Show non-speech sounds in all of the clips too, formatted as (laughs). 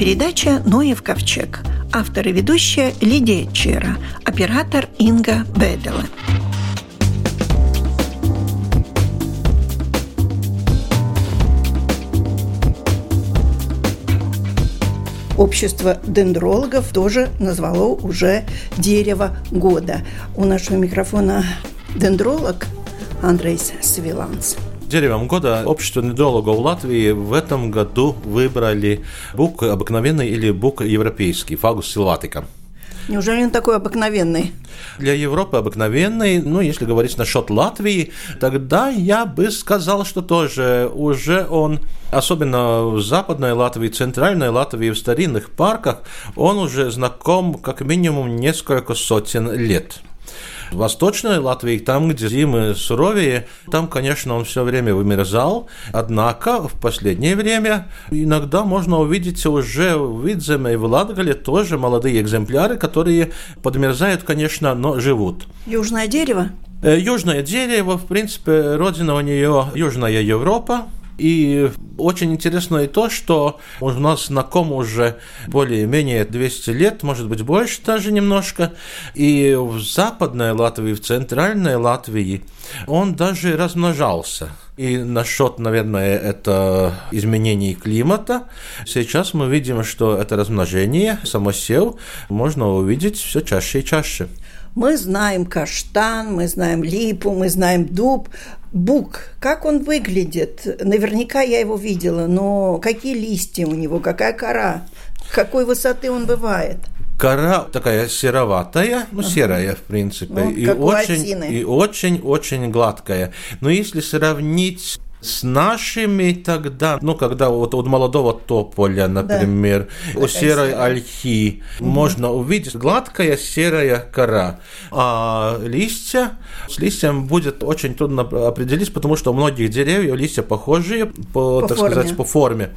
передача «Ноев ковчег». Автор и ведущая Лидия Чера, оператор Инга Бедела. Общество дендрологов тоже назвало уже дерево года. У нашего микрофона дендролог Андрей Свиланц. Деревом года общество дендрологов Латвии в этом году выбрали бук обыкновенный или бук европейский, фагус силватика. Неужели он такой обыкновенный? Для Европы обыкновенный, ну, если говорить насчет Латвии, тогда я бы сказал, что тоже уже он, особенно в Западной Латвии, Центральной Латвии, в старинных парках, он уже знаком как минимум несколько сотен лет. Восточной Латвии, там, где зимы суровее, там, конечно, он все время вымерзал. Однако в последнее время иногда можно увидеть уже в Видземе и в Латгале тоже молодые экземпляры, которые подмерзают, конечно, но живут. Южное дерево? Э, южное дерево, в принципе, родина у нее Южная Европа, и очень интересно и то, что у нас знаком уже более-менее 200 лет, может быть, больше даже немножко. И в западной Латвии, в центральной Латвии он даже размножался. И насчет, наверное, это изменений климата. Сейчас мы видим, что это размножение, самосев можно увидеть все чаще и чаще. Мы знаем каштан, мы знаем липу, мы знаем дуб. Бук, как он выглядит? Наверняка я его видела, но какие листья у него, какая кора, какой высоты он бывает? Кора такая сероватая, ну серая в принципе, ну, и очень и очень очень гладкая. Но если сравнить с нашими тогда, ну, когда вот у молодого тополя, например, да. у серой ольхи, угу. можно увидеть гладкая серая кора, а листья, с листьем будет очень трудно определить, потому что у многих деревьев листья похожие по, по так форме. сказать, по форме.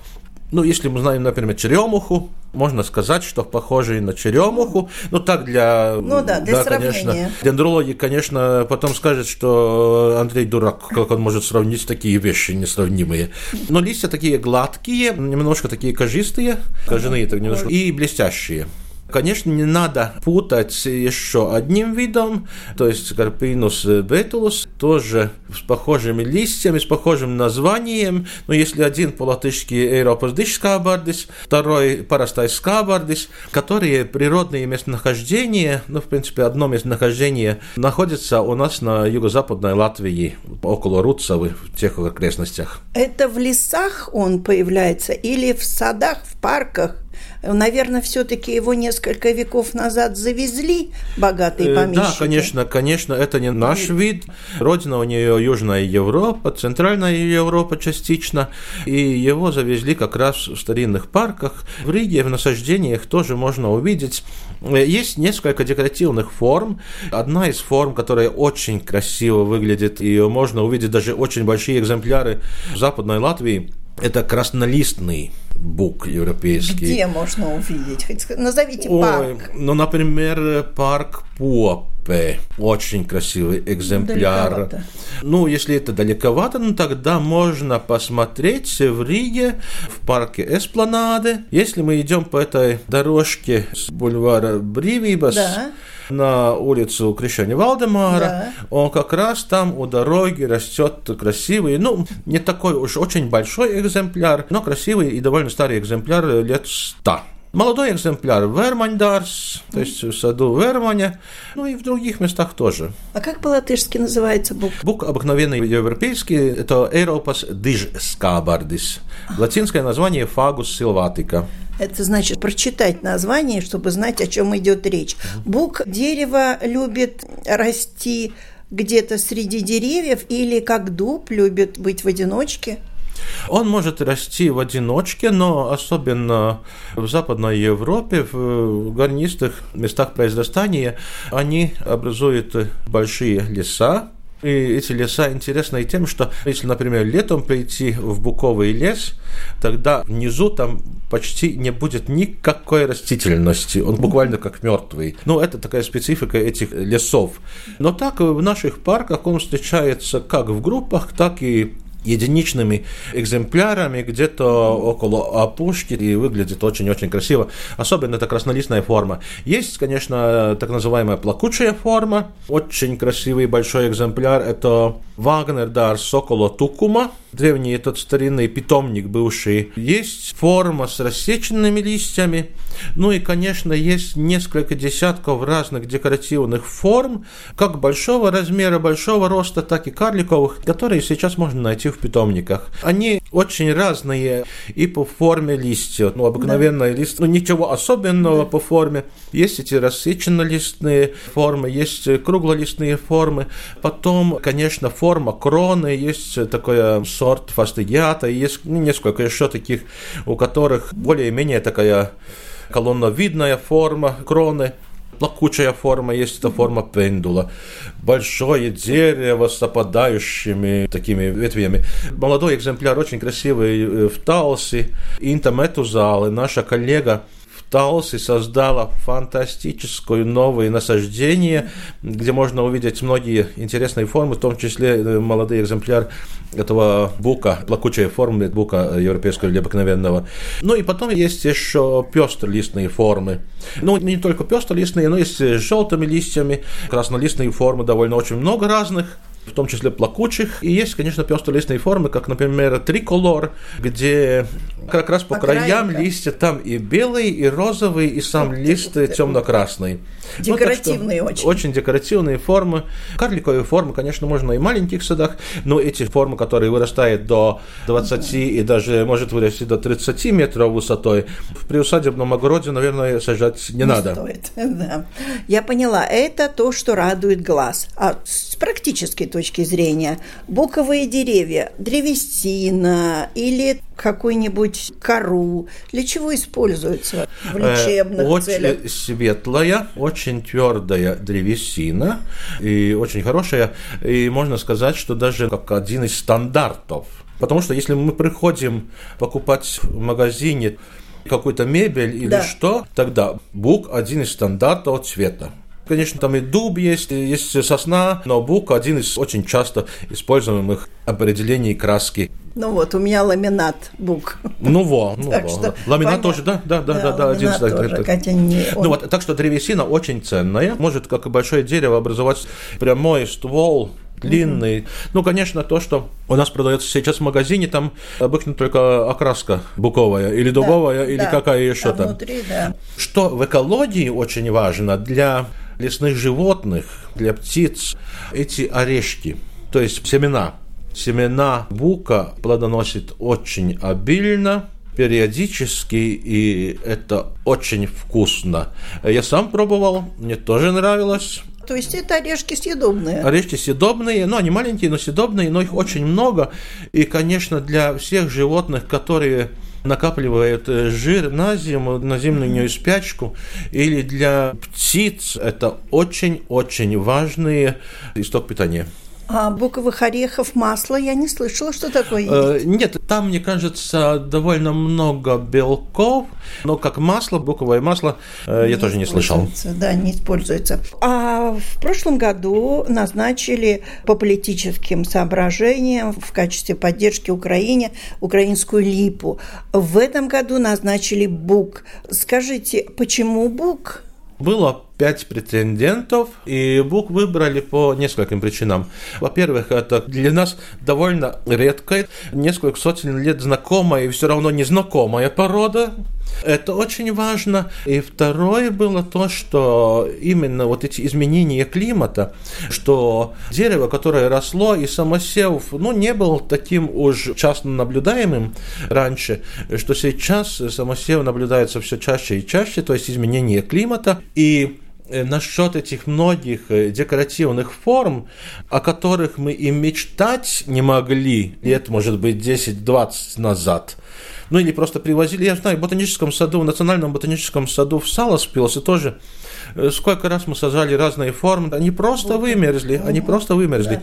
Ну, если мы знаем, например, черемуху, можно сказать, что похожий на черемуху. Ну, так для... Ну да, для да, сравнения. Конечно. Дендрологи, конечно, потом скажут, что Андрей дурак, как он может сравнить такие вещи несравнимые. Но листья такие гладкие, немножко такие кожистые, кожаные так немножко, и блестящие. Конечно, не надо путать еще одним видом, то есть карпинус бетулус, тоже с похожими листьями, с похожим названием. Но если один по-латышски Европас скабардис, второй парастай скабардис, которые природные местонахождения, ну, в принципе, одно местонахождение находится у нас на юго-западной Латвии, около Руцевы, в тех окрестностях. Это в лесах он появляется или в садах, в парках? Наверное, все-таки его несколько веков назад завезли богатые э, помещики. Да, конечно, конечно, это не наш вид. Родина у нее Южная Европа, Центральная Европа частично. И его завезли как раз в старинных парках. В Риге в насаждениях тоже можно увидеть. Э, есть несколько декоративных форм. Одна из форм, которая очень красиво выглядит, ее можно увидеть даже очень большие экземпляры в Западной Латвии, это краснолистный бук европейский. Где можно увидеть? Хоть назовите Ой, парк. Ну, например, парк Попе. Очень красивый экземпляр. Далековато. Ну, если это далековато, ну, тогда можно посмотреть в Риге, в парке Эспланады. Если мы идем по этой дорожке с бульвара Бривибас, да на улицу Крещения Валдемара, да. он как раз там у дороги растет красивый, ну, не такой уж очень большой экземпляр, но красивый и довольно старый экземпляр лет 100. Молодой экземпляр Верманьдарс, то есть в саду Верманя, ну и в других местах тоже. А как по-латышски называется бук? Бук обыкновенный европейский, это Европас диж скабардис. Латинское название Фагус силватика. Это значит прочитать название, чтобы знать, о чем идет речь. Бук дерево любит расти где-то среди деревьев или как дуб любит быть в одиночке? Он может расти в одиночке, но особенно в Западной Европе, в горнистых местах произрастания, они образуют большие леса, и эти леса интересны тем, что если, например, летом прийти в буковый лес, тогда внизу там почти не будет никакой растительности. Он буквально как мертвый. Ну, это такая специфика этих лесов. Но так в наших парках он встречается как в группах, так и единичными экземплярами где-то около опушки и выглядит очень-очень красиво. Особенно это краснолистная форма. Есть, конечно, так называемая плакучая форма. Очень красивый большой экземпляр. Это Вагнер Дар Соколо Тукума. Древний этот старинный питомник бывший. Есть форма с рассеченными листьями. Ну и, конечно, есть несколько десятков разных декоративных форм, как большого размера, большого роста, так и карликовых, которые сейчас можно найти в питомниках. Они очень разные и по форме листьев. Ну, обыкновенные да. лист, ну, ничего особенного да. по форме. Есть эти рассеченно-листные формы, есть круглолистные формы. Потом, конечно, форма кроны, есть такой сорт фастигиата, есть ну, несколько еще таких, у которых более-менее такая колонновидная форма кроны, плакучая форма, есть эта форма пендула. Большое дерево с опадающими такими ветвями. Молодой экземпляр, очень красивый э, в Талсе. Инта Метузалы, наша коллега, Талси создала фантастическое новое насаждение, где можно увидеть многие интересные формы, в том числе э, молодой экземпляр этого бука, плакучая форма бука европейского или обыкновенного. Ну и потом есть еще пестролистные формы. Ну, не только пестролистные, но есть с желтыми листьями, краснолистные формы довольно очень много разных в том числе плакучих. И есть, конечно, пестролистные формы, как, например, триколор, где как раз по Окраинка. краям листья там и белый, и розовый, и сам лист темно-красный. Декоративные ну, очень. Очень декоративные формы. Карликовые формы, конечно, можно и в маленьких садах, но эти формы, которые вырастают до 20 и даже может вырасти до 30 метров высотой, в приусадебном огороде, наверное, сажать не, не надо. Стоит, (laughs) да. Я поняла. Это то, что радует глаз. А с практической точки зрения, буковые деревья, древесина или какую-нибудь кору, для чего используется в э, лечебных очень целях? Очень светлая, очень твердая древесина и очень хорошая. И можно сказать, что даже как один из стандартов. Потому что если мы приходим покупать в магазине какую-то мебель или да. что, тогда бук один из стандартов цвета. Конечно, там и дуб есть, есть сосна, но бук один из очень часто используемых определений краски. Ну вот, у меня ламинат бук. Ну во, ну так во. Что, ламинат понятно. тоже, да, да, да, да, да, один тоже, хотя не он. Ну вот, так что древесина очень ценная, может, как и большое дерево, образовать прямой ствол, длинный. Mm-hmm. Ну, конечно, то, что у нас продается сейчас в магазине, там обычно только окраска буковая или дубовая, да, или да, какая еще а там. Внутри, да. Что в экологии очень важно для лесных животных, для птиц, эти орешки, то есть семена. Семена бука плодоносит очень обильно, периодически, и это очень вкусно. Я сам пробовал, мне тоже нравилось. То есть это орешки съедобные? Орешки съедобные, ну, они маленькие, но съедобные, но их очень много. И, конечно, для всех животных, которые накапливают э, жир на зиму, на зимнюю спячку, или для птиц это очень-очень важный исток питания. А буковых орехов, масло я не слышала, что такое э, есть. Нет, там, мне кажется, довольно много белков, но как масло, буковое масло, э, я тоже не слышал. Да, не используется. А в прошлом году назначили по политическим соображениям в качестве поддержки Украине украинскую липу. В этом году назначили бук. Скажите, почему бук? Было пять претендентов, и Бук выбрали по нескольким причинам. Во-первых, это для нас довольно редкая, несколько сотен лет знакомая и все равно незнакомая порода. Это очень важно. И второе было то, что именно вот эти изменения климата, что дерево, которое росло, и самосев, ну, не был таким уж часто наблюдаемым раньше, что сейчас самосев наблюдается все чаще и чаще, то есть изменение климата. И Э, насчет этих многих э, декоративных форм, о которых мы и мечтать не могли лет, может быть, 10-20 назад. Ну или просто привозили, я знаю, в ботаническом саду, в национальном ботаническом саду в Саласпилсе тоже э, сколько раз мы сажали разные формы, они просто вымерзли, они просто вымерзли.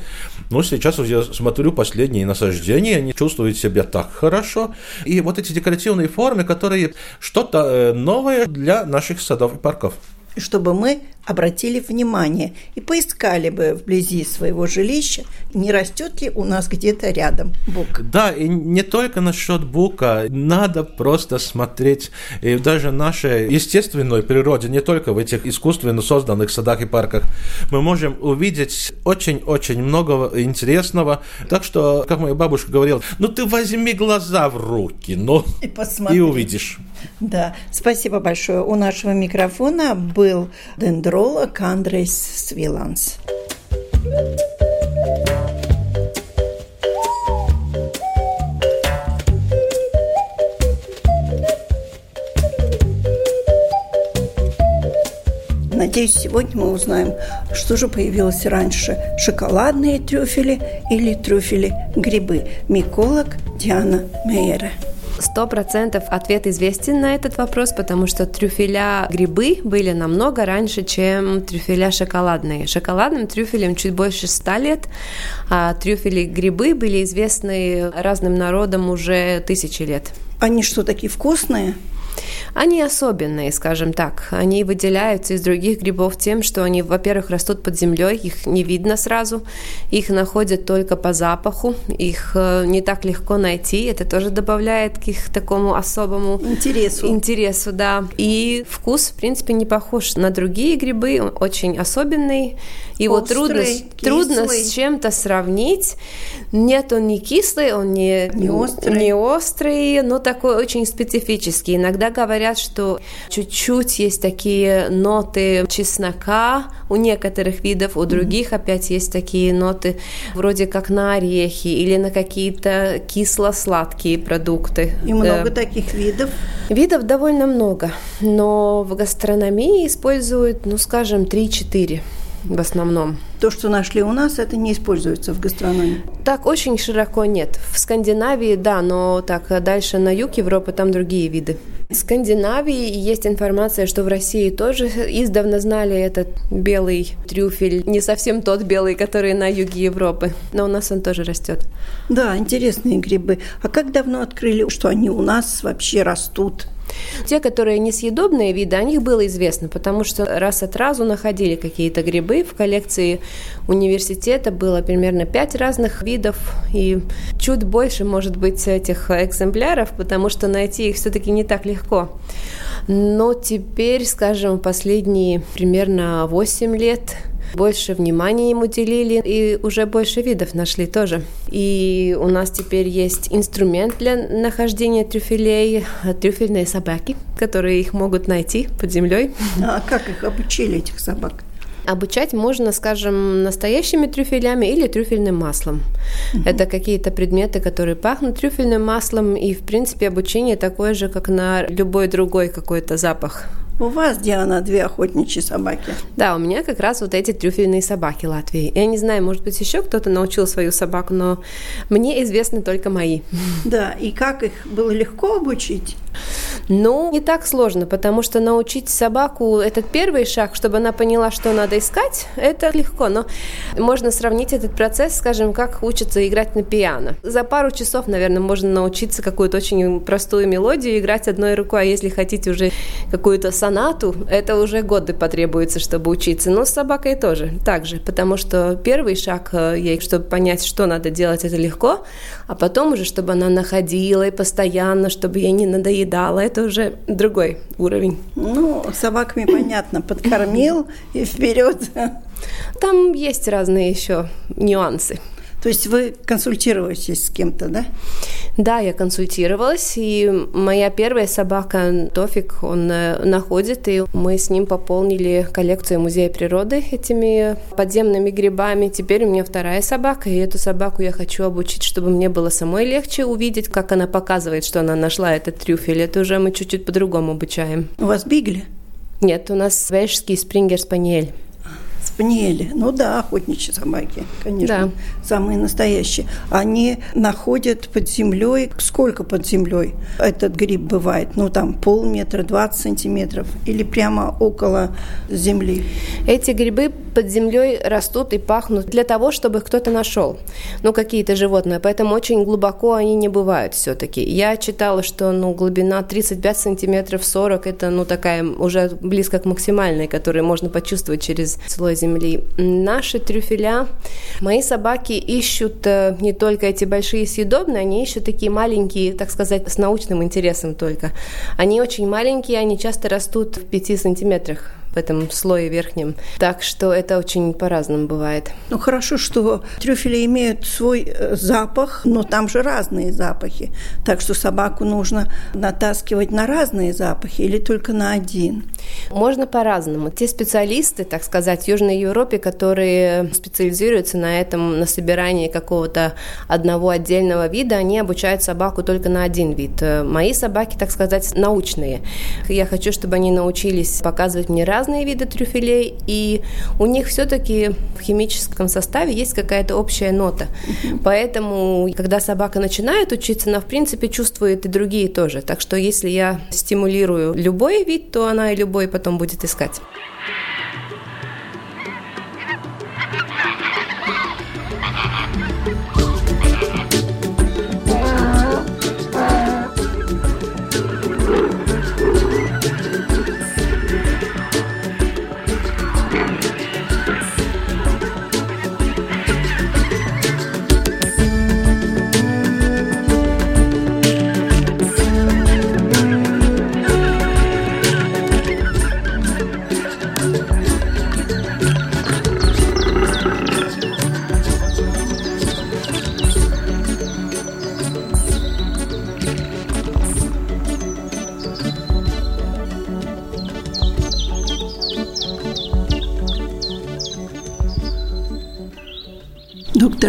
Ну, сейчас я смотрю последние насаждения, они чувствуют себя так хорошо. И вот эти декоративные формы, которые что-то новое для наших садов и парков. Чтобы мы обратили внимание и поискали бы вблизи своего жилища, не растет ли у нас где-то рядом бук. Да, и не только насчет бука, надо просто смотреть и даже нашей естественной природе, не только в этих искусственно созданных садах и парках, мы можем увидеть очень-очень много интересного. Так что, как моя бабушка говорила, ну ты возьми глаза в руки, ну и, посмотри. и увидишь. Да, спасибо большое. У нашего микрофона был дендролог Андрейс Свиланс. Надеюсь, сегодня мы узнаем, что же появилось раньше – шоколадные трюфели или трюфели-грибы. Миколог Диана Мейера. Сто процентов ответ известен на этот вопрос, потому что трюфеля грибы были намного раньше, чем трюфеля шоколадные. Шоколадным трюфелем чуть больше ста лет, а трюфели грибы были известны разным народам уже тысячи лет. Они что, такие вкусные? Они особенные, скажем так. Они выделяются из других грибов тем, что они, во-первых, растут под землей, их не видно сразу, их находят только по запаху, их э, не так легко найти, это тоже добавляет к их такому особому интересу. Интересу, да. И вкус, в принципе, не похож на другие грибы, он очень особенный. Его Острый, трудно, трудно с чем-то сравнить. Нет, он не кислый, он не, не, острый. не острый, но такой очень специфический. Иногда говорят, что чуть-чуть есть такие ноты чеснока у некоторых видов, у других опять есть такие ноты вроде как на орехи или на какие-то кисло-сладкие продукты. И много да. таких видов? Видов довольно много, но в гастрономии используют, ну, скажем, 3-4 в основном. То, что нашли у нас, это не используется в гастрономии? Так очень широко нет. В Скандинавии, да, но так дальше на юг Европы там другие виды. В Скандинавии есть информация, что в России тоже издавна знали этот белый трюфель. Не совсем тот белый, который на юге Европы, но у нас он тоже растет. Да, интересные грибы. А как давно открыли, что они у нас вообще растут? Те, которые несъедобные виды, о них было известно, потому что раз от разу находили какие-то грибы. В коллекции университета было примерно пять разных видов и чуть больше, может быть, этих экземпляров, потому что найти их все-таки не так легко. Но теперь, скажем, последние примерно 8 лет больше внимания им уделили и уже больше видов нашли тоже. И у нас теперь есть инструмент для нахождения трюфелей, трюфельные собаки, которые их могут найти под землей. А как их обучили, этих собак? Обучать можно, скажем, настоящими трюфелями или трюфельным маслом. Угу. Это какие-то предметы, которые пахнут трюфельным маслом, и, в принципе, обучение такое же, как на любой другой какой-то запах. У вас, Диана, две охотничьи собаки. Да, у меня как раз вот эти трюфельные собаки Латвии. Я не знаю, может быть, еще кто-то научил свою собаку, но мне известны только мои. Да, и как их было легко обучить? Ну, не так сложно, потому что научить собаку этот первый шаг, чтобы она поняла, что надо искать, это легко. Но можно сравнить этот процесс, скажем, как учиться играть на пиано. За пару часов, наверное, можно научиться какую-то очень простую мелодию играть одной рукой, а если хотите уже какую-то сонату, это уже годы потребуется, чтобы учиться. Но с собакой тоже так же, потому что первый шаг э, ей, чтобы понять, что надо делать, это легко, а потом уже, чтобы она находила и постоянно, чтобы ей не надоедало, это уже другой уровень. Ну, собаками понятно, подкормил и вперед. Там есть разные еще нюансы. То есть вы консультируетесь с кем-то, да? Да, я консультировалась, и моя первая собака Тофик, он э, находит, и мы с ним пополнили коллекцию Музея природы этими подземными грибами. Теперь у меня вторая собака, и эту собаку я хочу обучить, чтобы мне было самой легче увидеть, как она показывает, что она нашла этот трюфель. Это уже мы чуть-чуть по-другому обучаем. У вас бигли? Нет, у нас вельшский спрингер-спаниель. Спаниели. Ну да, охотничьи собаки, конечно. Да. Самые настоящие. Они находят под землей. Сколько под землей этот гриб бывает? Ну там полметра, 20 сантиметров или прямо около земли? Эти грибы под землей растут и пахнут для того, чтобы кто-то нашел. Ну, какие-то животные. Поэтому очень глубоко они не бывают все-таки. Я читала, что ну, глубина 35 сантиметров 40 это ну, такая уже близко к максимальной, которую можно почувствовать через слой земли. Наши трюфеля, мои собаки ищут э, не только эти большие съедобные, они ищут такие маленькие, так сказать, с научным интересом только. Они очень маленькие, они часто растут в 5 сантиметрах в этом слое верхнем. Так что это очень по-разному бывает. Ну хорошо, что трюфели имеют свой э, запах, но там же разные запахи. Так что собаку нужно натаскивать на разные запахи или только на один. Можно по-разному. Те специалисты, так сказать, в Южной Европе, которые специализируются на этом, на собирании какого-то одного отдельного вида, они обучают собаку только на один вид. Мои собаки, так сказать, научные. Я хочу, чтобы они научились показывать мне разные виды трюфелей, и у них все-таки в химическом составе есть какая-то общая нота. Поэтому, когда собака начинает учиться, она, в принципе, чувствует и другие тоже. Так что, если я стимулирую любой вид, то она и любой потом будет искать.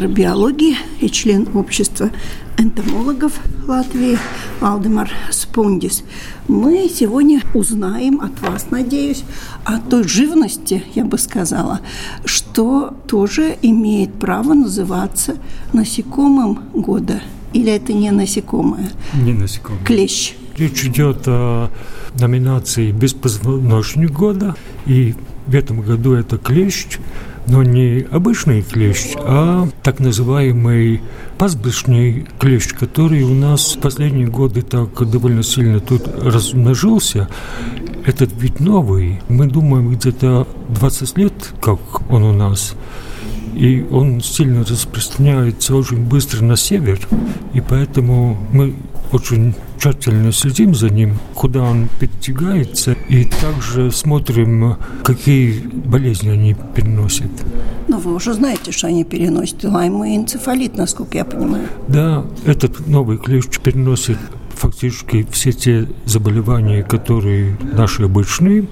Доктор биологии и член общества энтомологов Латвии Алдемар Спундис. Мы сегодня узнаем от вас, надеюсь, о той живности, я бы сказала, что тоже имеет право называться насекомым года. Или это не насекомое? Не насекомое. Клещ. Речь идет о номинации «Беспозвоночник года», и в этом году это клещ – но не обычный клещ, а так называемый пастбищный клещ, который у нас в последние годы так довольно сильно тут размножился. Этот вид новый. Мы думаем, где-то 20 лет, как он у нас. И он сильно распространяется очень быстро на север. И поэтому мы очень тщательно следим за ним, куда он передвигается, и также смотрим, какие болезни они переносят. Но вы уже знаете, что они переносят лайм и энцефалит, насколько я понимаю. Да, этот новый клещ переносит фактически все те заболевания, которые наши обычные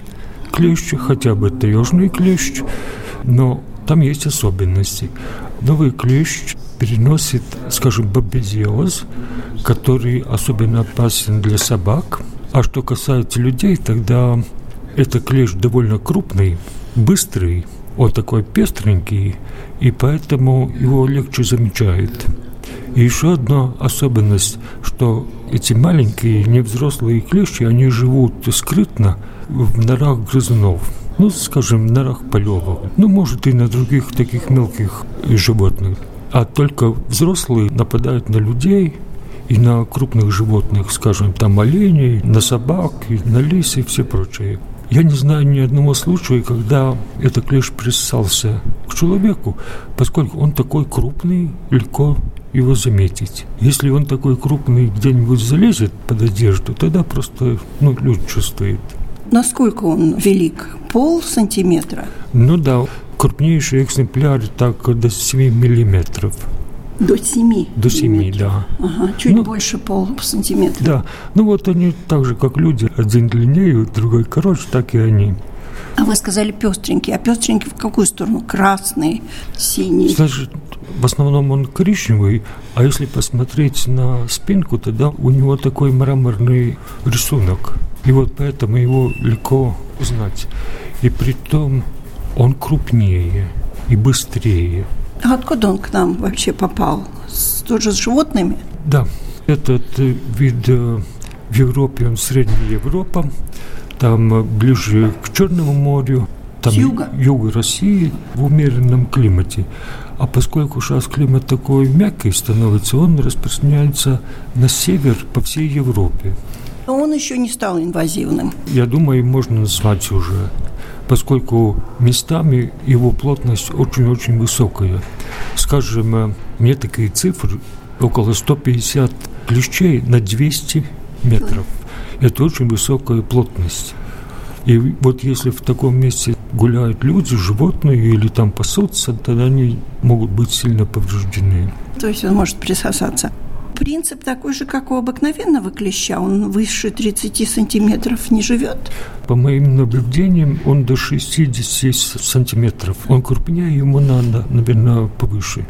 клещи, хотя бы это южный клещ, но там есть особенности. Новый клещ переносит, скажем, бабезиоз, который особенно опасен для собак. А что касается людей, тогда это клещ довольно крупный, быстрый, он такой пестренький, и поэтому его легче замечают. И еще одна особенность, что эти маленькие невзрослые клещи, они живут скрытно в норах грызунов. Ну, скажем, в норах полевок. Ну, может, и на других таких мелких животных. А только взрослые нападают на людей и на крупных животных, скажем, там оленей, на собак, и на лис и все прочее. Я не знаю ни одного случая, когда этот клещ присосался к человеку, поскольку он такой крупный, легко его заметить. Если он такой крупный где-нибудь залезет под одежду, тогда просто ну, люди чувствуют. Насколько он велик? Пол сантиметра? Ну да, крупнейшие экземпляры так до 7 миллиметров. До 7? До 7, да. Ага, чуть ну, больше пол сантиметра. Да, ну вот они так же, как люди, один длиннее, другой короче, так и они. А вы сказали пестренький. А пестренький в какую сторону? Красный, синий? Значит, в основном он коричневый, а если посмотреть на спинку, тогда у него такой мраморный рисунок. И вот поэтому его легко узнать. И при том он крупнее и быстрее. А откуда он к нам вообще попал? С, тоже с животными? Да, этот вид э, в Европе, он Средняя Европа, там э, ближе к Черному морю, там юга? юга России в умеренном климате. А поскольку сейчас климат такой мягкий становится, он распространяется на север по всей Европе. Но он еще не стал инвазивным. Я думаю, можно назвать уже, поскольку местами его плотность очень-очень высокая. Скажем, мне такие цифры, около 150 клещей на 200 метров. Это очень высокая плотность. И вот если в таком месте гуляют люди, животные или там пасутся, тогда они могут быть сильно повреждены. То есть он может присосаться. Принцип такой же, как у обыкновенного клеща. Он выше 30 сантиметров не живет. По моим наблюдениям, он до 60 сантиметров. Он крупнее, ему надо, наверное, повыше.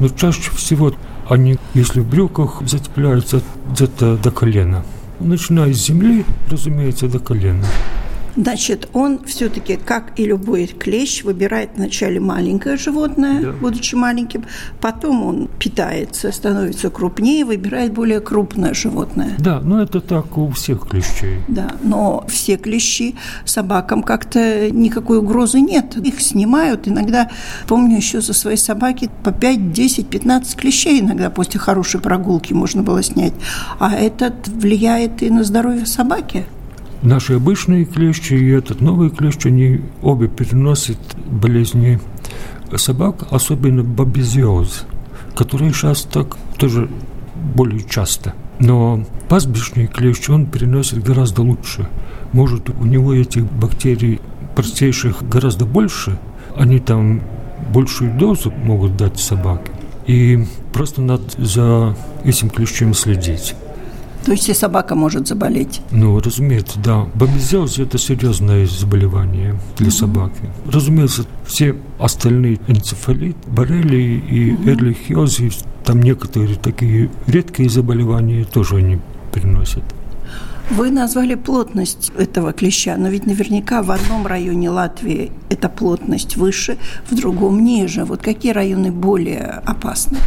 Но чаще всего они, если в брюках, зацепляются где-то до колена. Начиная с земли, разумеется, до колена. Значит, он все-таки, как и любой клещ, выбирает вначале маленькое животное, да. будучи маленьким, потом он питается, становится крупнее, выбирает более крупное животное. Да, но это так у всех клещей. Да, но все клещи собакам как-то никакой угрозы нет. Их снимают. Иногда, помню, еще за своей собаки по 5, 10, 15 клещей иногда после хорошей прогулки можно было снять. А этот влияет и на здоровье собаки. Наши обычные клещи и этот новый клещ, они обе переносят болезни собак, особенно бабезиоз, который сейчас так тоже более часто. Но пастбищный клещ, он переносит гораздо лучше. Может, у него этих бактерий простейших гораздо больше, они там большую дозу могут дать собаке. И просто надо за этим клещем следить. То есть и собака может заболеть? Ну, разумеется, да. Бобезиоз – это серьезное заболевание для угу. собаки. Разумеется, все остальные энцефалит, боррелии и угу. эрлихиозы, там некоторые такие редкие заболевания тоже они переносят. Вы назвали плотность этого клеща, но ведь наверняка в одном районе Латвии эта плотность выше, в другом ниже. Вот какие районы более опасны?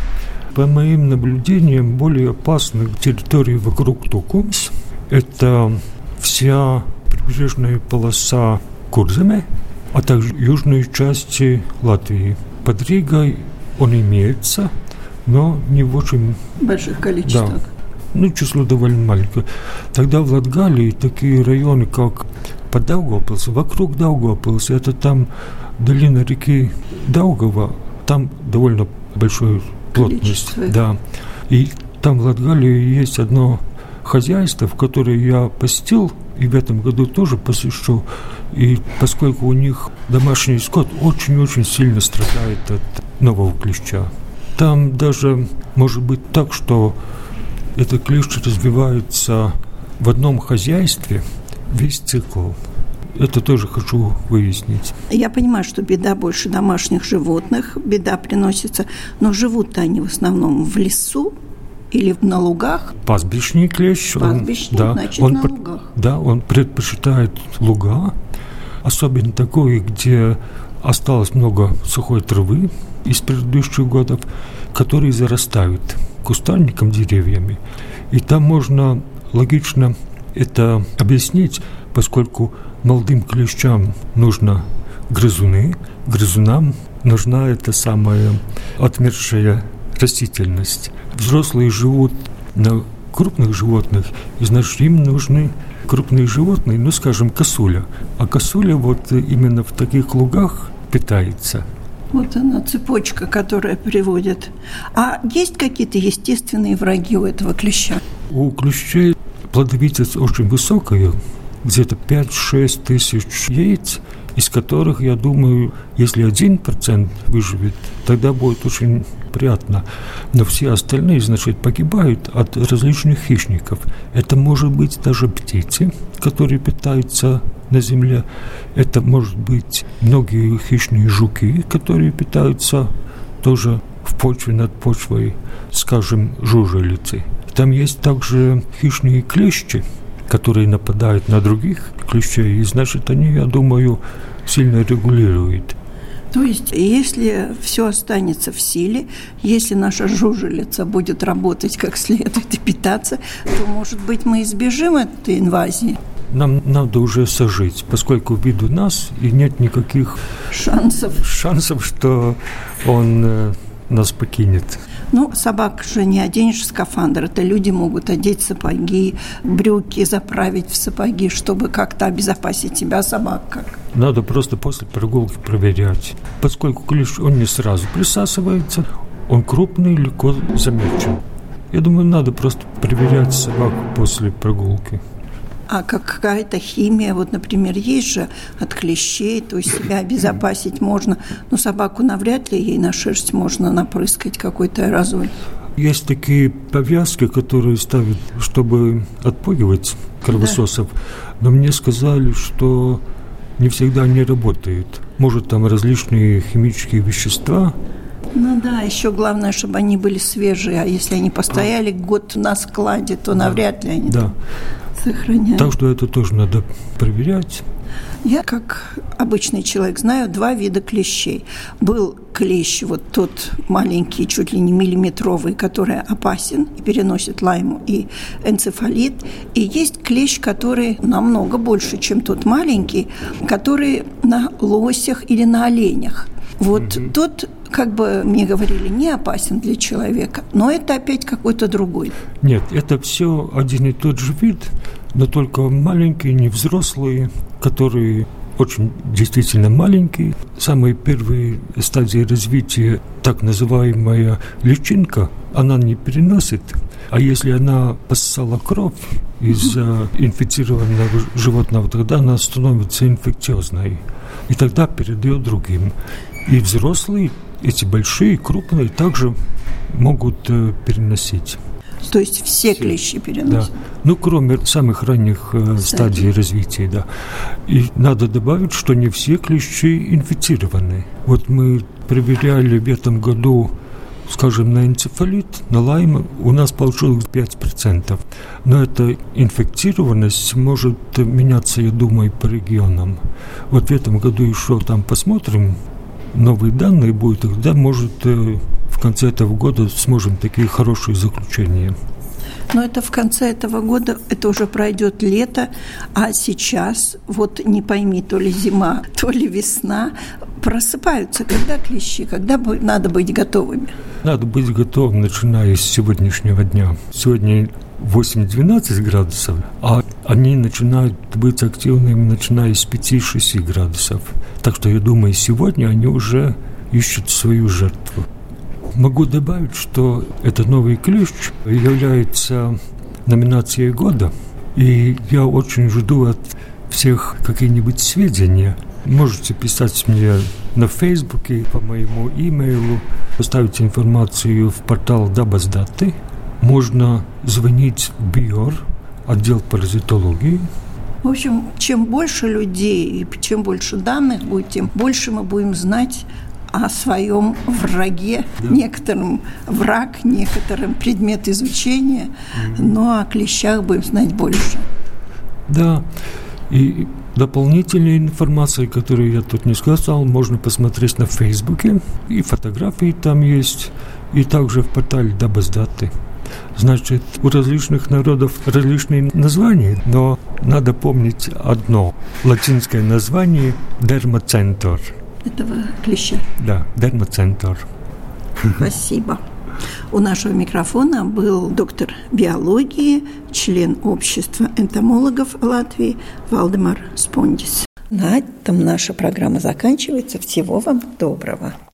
По моим наблюдениям, более опасны территории вокруг Тукумс. Это вся прибрежная полоса Курземе, а также южные части Латвии. Под Ригой он имеется, но не в очень... Больших количествах. Да. Ну, число довольно маленькое. Тогда в Латгалии такие районы, как под Даугавпилс, вокруг Даугавпилса, это там долина реки Даугава, там довольно большой плотность. Да. И там в Латгалии есть одно хозяйство, в которое я посетил, и в этом году тоже посещу. И поскольку у них домашний скот очень-очень сильно страдает от нового клеща. Там даже может быть так, что этот клещ развивается в одном хозяйстве весь цикл. Это тоже хочу выяснить. Я понимаю, что беда больше домашних животных, беда приносится, но живут-то они в основном в лесу, или на лугах? Пастбищный клещ. Пастбищный, он, да, значит, он, на лугах. Да, он предпочитает луга, особенно такой, где осталось много сухой травы из предыдущих годов, которые зарастают кустарником, деревьями. И там можно логично это объяснить, поскольку молодым клещам нужно грызуны, грызунам нужна эта самая отмершая растительность. Взрослые живут на крупных животных, и значит им нужны крупные животные, ну, скажем, косуля. А косуля вот именно в таких лугах питается. Вот она, цепочка, которая приводит. А есть какие-то естественные враги у этого клеща? У клещей плодовитость очень высокая, где-то 5-6 тысяч яиц, из которых, я думаю, если один процент выживет, тогда будет очень приятно. Но все остальные, значит, погибают от различных хищников. Это может быть даже птицы, которые питаются на земле. Это может быть многие хищные жуки, которые питаются тоже в почве над почвой, скажем, жужелицы. Там есть также хищные клещи, которые нападают на других клещей, и значит они, я думаю, сильно регулируют То есть, если все останется в силе, если наша жужелица будет работать как следует и питаться, то, может быть, мы избежим этой инвазии. Нам надо уже сожить, поскольку вид у нас и нет никаких шансов, шансов что он э, нас покинет. Ну, собак же не оденешь в скафандр. Это люди могут одеть сапоги, брюки заправить в сапоги, чтобы как-то обезопасить себя, собак как. Надо просто после прогулки проверять. Поскольку клещ, он не сразу присасывается, он крупный, легко замечен. Я думаю, надо просто проверять собаку после прогулки. А как какая-то химия, вот, например, есть же от клещей, то есть себя обезопасить можно, но собаку навряд ли ей на шерсть можно напрыскать какой-то аэрозоль. Есть такие повязки, которые ставят, чтобы отпугивать кровососов, да. но мне сказали, что не всегда они работают. Может, там различные химические вещества, ну да, еще главное, чтобы они были свежие, а если они постояли год на складе, то навряд ли они да сохраняют. Так что это тоже надо проверять. Я, как обычный человек, знаю два вида клещей. Был клещ, вот тот маленький, чуть ли не миллиметровый, который опасен и переносит лайму и энцефалит. И есть клещ, который намного больше, чем тот маленький, который на лосях или на оленях. Вот угу. тот как бы мне говорили, не опасен для человека, но это опять какой-то другой. Нет, это все один и тот же вид, но только маленькие, не взрослые, которые очень действительно маленькие. Самые первые стадии развития, так называемая личинка, она не переносит. А если она поссала кровь из инфицированного животного, тогда она становится инфекциозной. И тогда передает другим. И взрослые эти большие, крупные также могут э, переносить. То есть все, все. клещи переносят? Да. Ну, кроме самых ранних э, стадий развития, да. И надо добавить, что не все клещи инфицированы. Вот мы проверяли в этом году скажем, на энцефалит, на лайм у нас получилось 5%. Но эта инфектированность может меняться, я думаю, по регионам. Вот в этом году еще там посмотрим, новые данные будут, тогда, может, э, в конце этого года сможем такие хорошие заключения. Но это в конце этого года, это уже пройдет лето, а сейчас, вот не пойми, то ли зима, (laughs) то ли весна, просыпаются. Когда клещи, когда надо быть готовыми? Надо быть готовым, начиная с сегодняшнего дня. Сегодня 8-12 градусов, а они начинают быть активными, начиная с 5-6 градусов. Так что я думаю, сегодня они уже ищут свою жертву. Могу добавить, что этот новый ключ является номинацией года, и я очень жду от всех какие-нибудь сведения. Можете писать мне на Фейсбуке, по моему имейлу, поставить информацию в портал Дабаздаты. Можно звонить в БИОР, отдел паразитологии, в общем, чем больше людей и чем больше данных будет, тем больше мы будем знать о своем враге, да. некоторым враг, некоторым предмет изучения, mm но о клещах будем знать больше. Да, и дополнительная информация, которую я тут не сказал, можно посмотреть на Фейсбуке, и фотографии там есть, и также в портале Дабаздаты. Значит, у различных народов различные названия, но надо помнить одно. Латинское название – дермоцентр. Этого клеща? Да, дермоцентр. Спасибо. У нашего микрофона был доктор биологии, член общества энтомологов Латвии Валдемар Спондис. На этом наша программа заканчивается. Всего вам доброго.